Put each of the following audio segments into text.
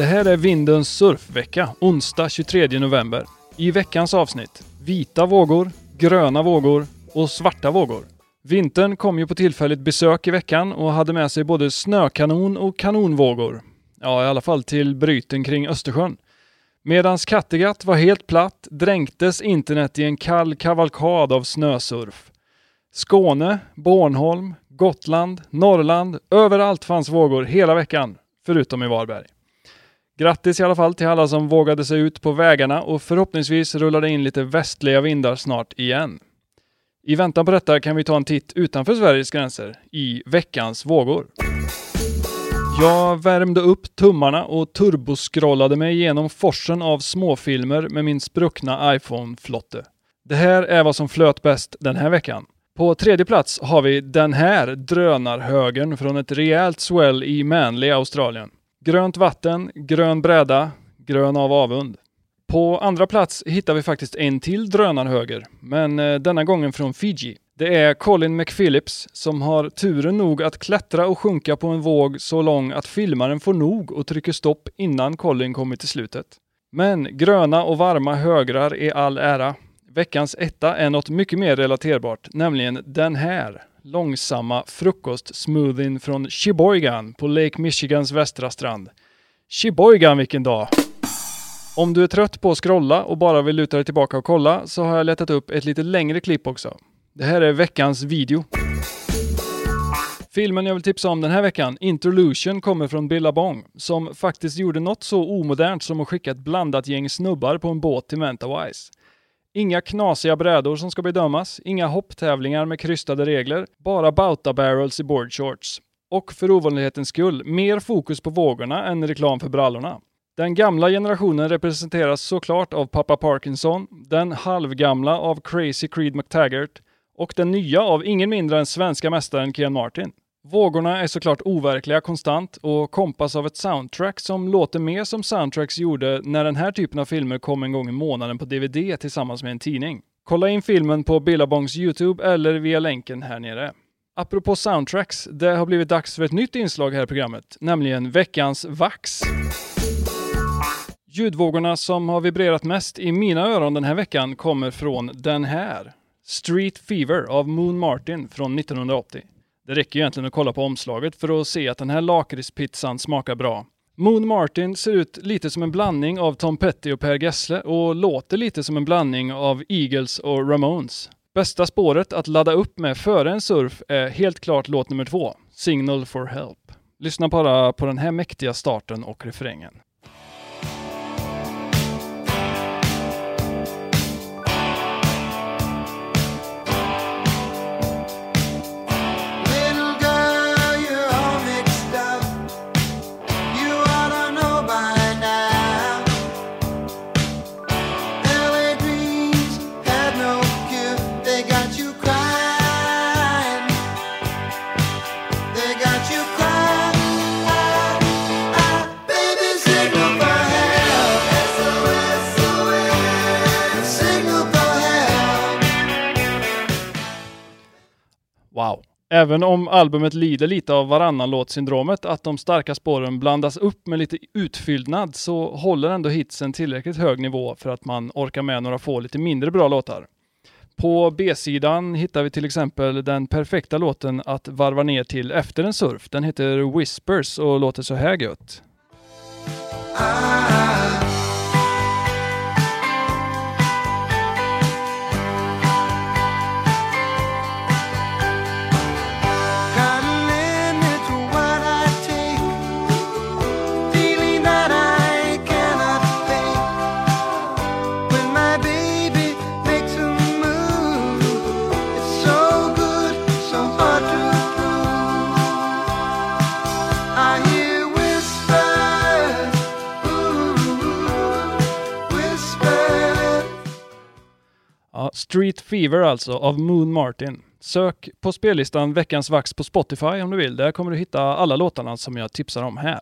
Det här är Vindens surfvecka, onsdag 23 november. I veckans avsnitt, vita vågor, gröna vågor och svarta vågor. Vintern kom ju på tillfälligt besök i veckan och hade med sig både snökanon och kanonvågor. Ja, i alla fall till bryten kring Östersjön. Medans Kattegatt var helt platt dränktes internet i en kall kavalkad av snösurf. Skåne, Bornholm, Gotland, Norrland, överallt fanns vågor hela veckan, förutom i Varberg. Grattis i alla fall till alla som vågade sig ut på vägarna och förhoppningsvis rullar det in lite västliga vindar snart igen. I väntan på detta kan vi ta en titt utanför Sveriges gränser, i veckans vågor. Jag värmde upp tummarna och turboskrollade mig igenom forsen av småfilmer med min spruckna iPhone-flotte. Det här är vad som flöt bäst den här veckan. På tredje plats har vi den här drönarhögen från ett rejält swell i Manly, Australien. Grönt vatten, grön bräda, grön av avund. På andra plats hittar vi faktiskt en till drönarhöger, men eh, denna gången från Fiji. Det är Colin McPhillips som har turen nog att klättra och sjunka på en våg så lång att filmaren får nog och trycker stopp innan Colin kommer till slutet. Men gröna och varma högrar är all ära. Veckans etta är något mycket mer relaterbart, nämligen den här långsamma frukostsmoothien från Sheboygan på Lake Michigans västra strand. Sheboygan vilken dag! Om du är trött på att scrolla och bara vill luta dig tillbaka och kolla så har jag letat upp ett lite längre klipp också. Det här är veckans video. Filmen jag vill tipsa om den här veckan, Interlution, kommer från Billabong, som faktiskt gjorde något så omodernt som att skicka ett blandat gäng snubbar på en båt till Mentawise. Inga knasiga brädor som ska bedömas, inga hopptävlingar med krystade regler, bara bauta barrels i board shorts. Och för ovanlighetens skull, mer fokus på vågorna än reklam för brallorna. Den gamla generationen representeras såklart av pappa Parkinson, den halvgamla av Crazy Creed McTaggart och den nya av ingen mindre än svenska mästaren Ken Martin. Vågorna är såklart overkliga konstant och kompas av ett soundtrack som låter mer som soundtracks gjorde när den här typen av filmer kom en gång i månaden på DVD tillsammans med en tidning. Kolla in filmen på Billabongs Youtube eller via länken här nere. Apropå soundtracks, det har blivit dags för ett nytt inslag här i programmet, nämligen veckans Vax. Ljudvågorna som har vibrerat mest i mina öron den här veckan kommer från den här. Street Fever av Moon Martin från 1980. Det räcker egentligen att kolla på omslaget för att se att den här lakritspizzan smakar bra. Moon Martin ser ut lite som en blandning av Tom Petty och Per Gessle och låter lite som en blandning av Eagles och Ramones. Bästa spåret att ladda upp med före en surf är helt klart låt nummer två, Signal for Help. Lyssna bara på den här mäktiga starten och refrängen. Wow. Även om albumet lider lite av varannan låt-syndromet, att de starka spåren blandas upp med lite utfyllnad, så håller ändå hitsen tillräckligt hög nivå för att man orkar med några få lite mindre bra låtar. På B-sidan hittar vi till exempel den perfekta låten att varva ner till efter en surf. Den heter Whispers och låter så här gött. Ah. ah, ah. Street Fever alltså, av Moon Martin. Sök på spellistan Veckans Vax på Spotify om du vill. Där kommer du hitta alla låtarna som jag tipsar om här.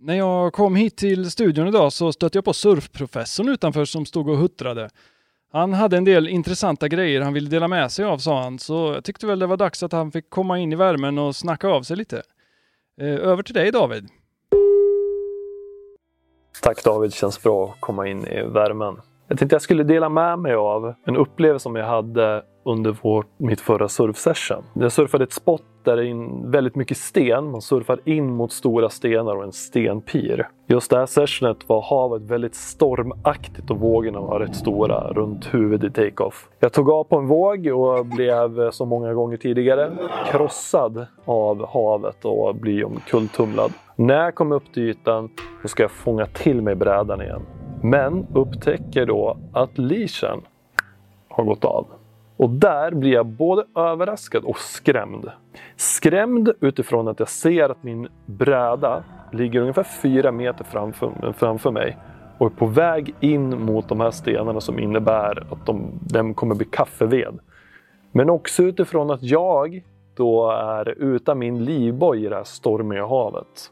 När jag kom hit till studion idag så stötte jag på surfprofessorn utanför som stod och huttrade. Han hade en del intressanta grejer han ville dela med sig av sa han, så jag tyckte väl det var dags att han fick komma in i värmen och snacka av sig lite. Eh, över till dig David. Tack David, känns bra att komma in i värmen. Jag tänkte jag skulle dela med mig av en upplevelse som jag hade under vår, mitt förra surfsession. Jag surfade ett spot där det är väldigt mycket sten. Man surfar in mot stora stenar och en stenpir. Just det här sessionet var havet väldigt stormaktigt och vågorna var rätt stora runt huvudet i take-off. Jag tog av på en våg och blev eh, som många gånger tidigare krossad av havet och bli omkulltumlad. När jag kom upp till ytan så ska jag fånga till mig brädan igen. Men upptäcker då att leashen har gått av. Och där blir jag både överraskad och skrämd. Skrämd utifrån att jag ser att min bräda ligger ungefär fyra meter framför, framför mig och är på väg in mot de här stenarna som innebär att de, den kommer bli kaffeved. Men också utifrån att jag då är utan min livboj i det här stormiga havet.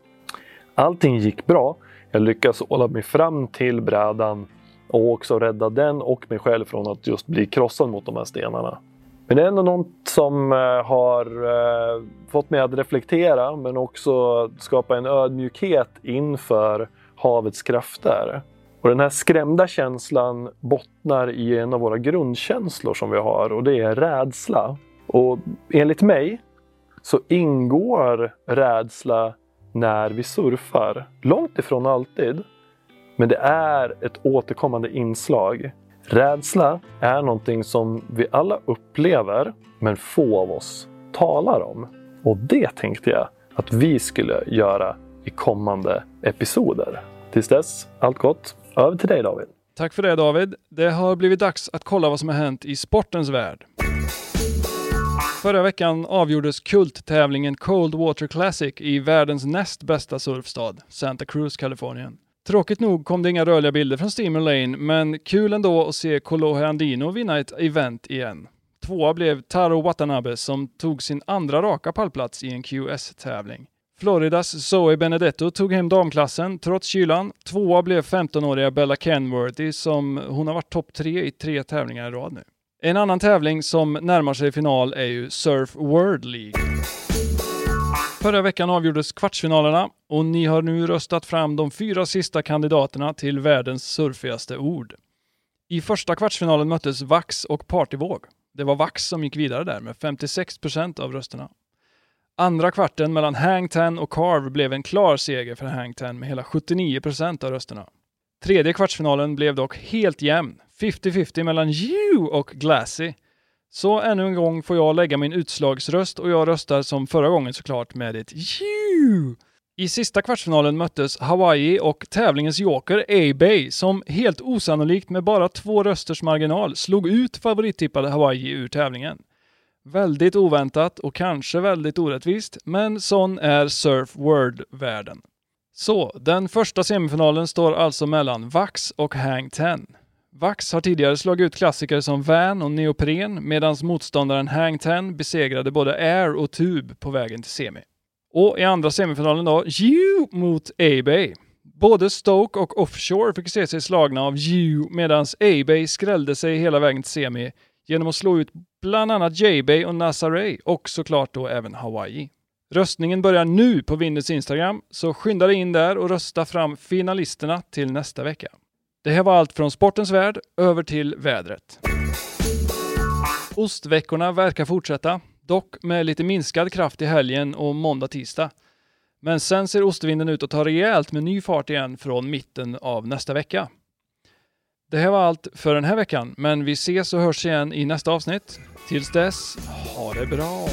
Allting gick bra. Jag lyckas hålla mig fram till brädan och också rädda den och mig själv från att just bli krossad mot de här stenarna. Men det är ändå något som eh, har eh, fått mig att reflektera men också skapa en ödmjukhet inför havets krafter. Och den här skrämda känslan bottnar i en av våra grundkänslor som vi har och det är rädsla. Och enligt mig så ingår rädsla när vi surfar. Långt ifrån alltid. Men det är ett återkommande inslag. Rädsla är någonting som vi alla upplever, men få av oss talar om. Och det tänkte jag att vi skulle göra i kommande episoder. Tills dess, allt gott. Över till dig David. Tack för det David. Det har blivit dags att kolla vad som har hänt i sportens värld. Förra veckan avgjordes kulttävlingen Cold Water Classic i världens näst bästa surfstad, Santa Cruz, Kalifornien. Tråkigt nog kom det inga rörliga bilder från Steamer Lane, men kul ändå att se Kolohe Andino vinna ett event igen. Tvåa blev Taro Watanabe som tog sin andra raka pallplats i en QS-tävling. Floridas Zoe Benedetto tog hem damklassen trots kylan. Tvåa blev 15-åriga Bella Kenworthy som hon har varit topp tre i tre tävlingar i rad nu. En annan tävling som närmar sig final är ju Surf World League. Förra veckan avgjordes kvartsfinalerna och ni har nu röstat fram de fyra sista kandidaterna till världens surfigaste ord. I första kvartsfinalen möttes Vax och Partyvåg. Det var Vax som gick vidare där med 56% av rösterna. Andra kvarten mellan Hang Ten och Carve blev en klar seger för Hang Ten med hela 79% av rösterna. Tredje kvartsfinalen blev dock helt jämn, 50-50 mellan You och Glassy. Så ännu en gång får jag lägga min utslagsröst och jag röstar som förra gången såklart med ett You! I sista kvartsfinalen möttes Hawaii och tävlingens joker A-Bay som helt osannolikt med bara två rösters marginal slog ut favorittippade Hawaii ur tävlingen. Väldigt oväntat och kanske väldigt orättvist, men sån är Surf World-världen. Så, den första semifinalen står alltså mellan Vax och Hang Ten. Vax har tidigare slagit ut klassiker som Van och Neopren medan motståndaren Hang Ten besegrade både Air och Tube på vägen till semi. Och i andra semifinalen då, You mot A-Bay. Både Stoke och Offshore fick se sig slagna av You medan A-Bay skrällde sig hela vägen till semi genom att slå ut bland annat J-Bay och Nazaré och såklart då även Hawaii. Röstningen börjar nu på Winners Instagram, så skynda dig in där och rösta fram finalisterna till nästa vecka. Det här var allt från sportens värld över till vädret. Ostveckorna verkar fortsätta, dock med lite minskad kraft i helgen och måndag-tisdag. Men sen ser ostvinden ut att ta rejält med ny fart igen från mitten av nästa vecka. Det här var allt för den här veckan, men vi ses och hörs igen i nästa avsnitt. Tills dess, ha det bra!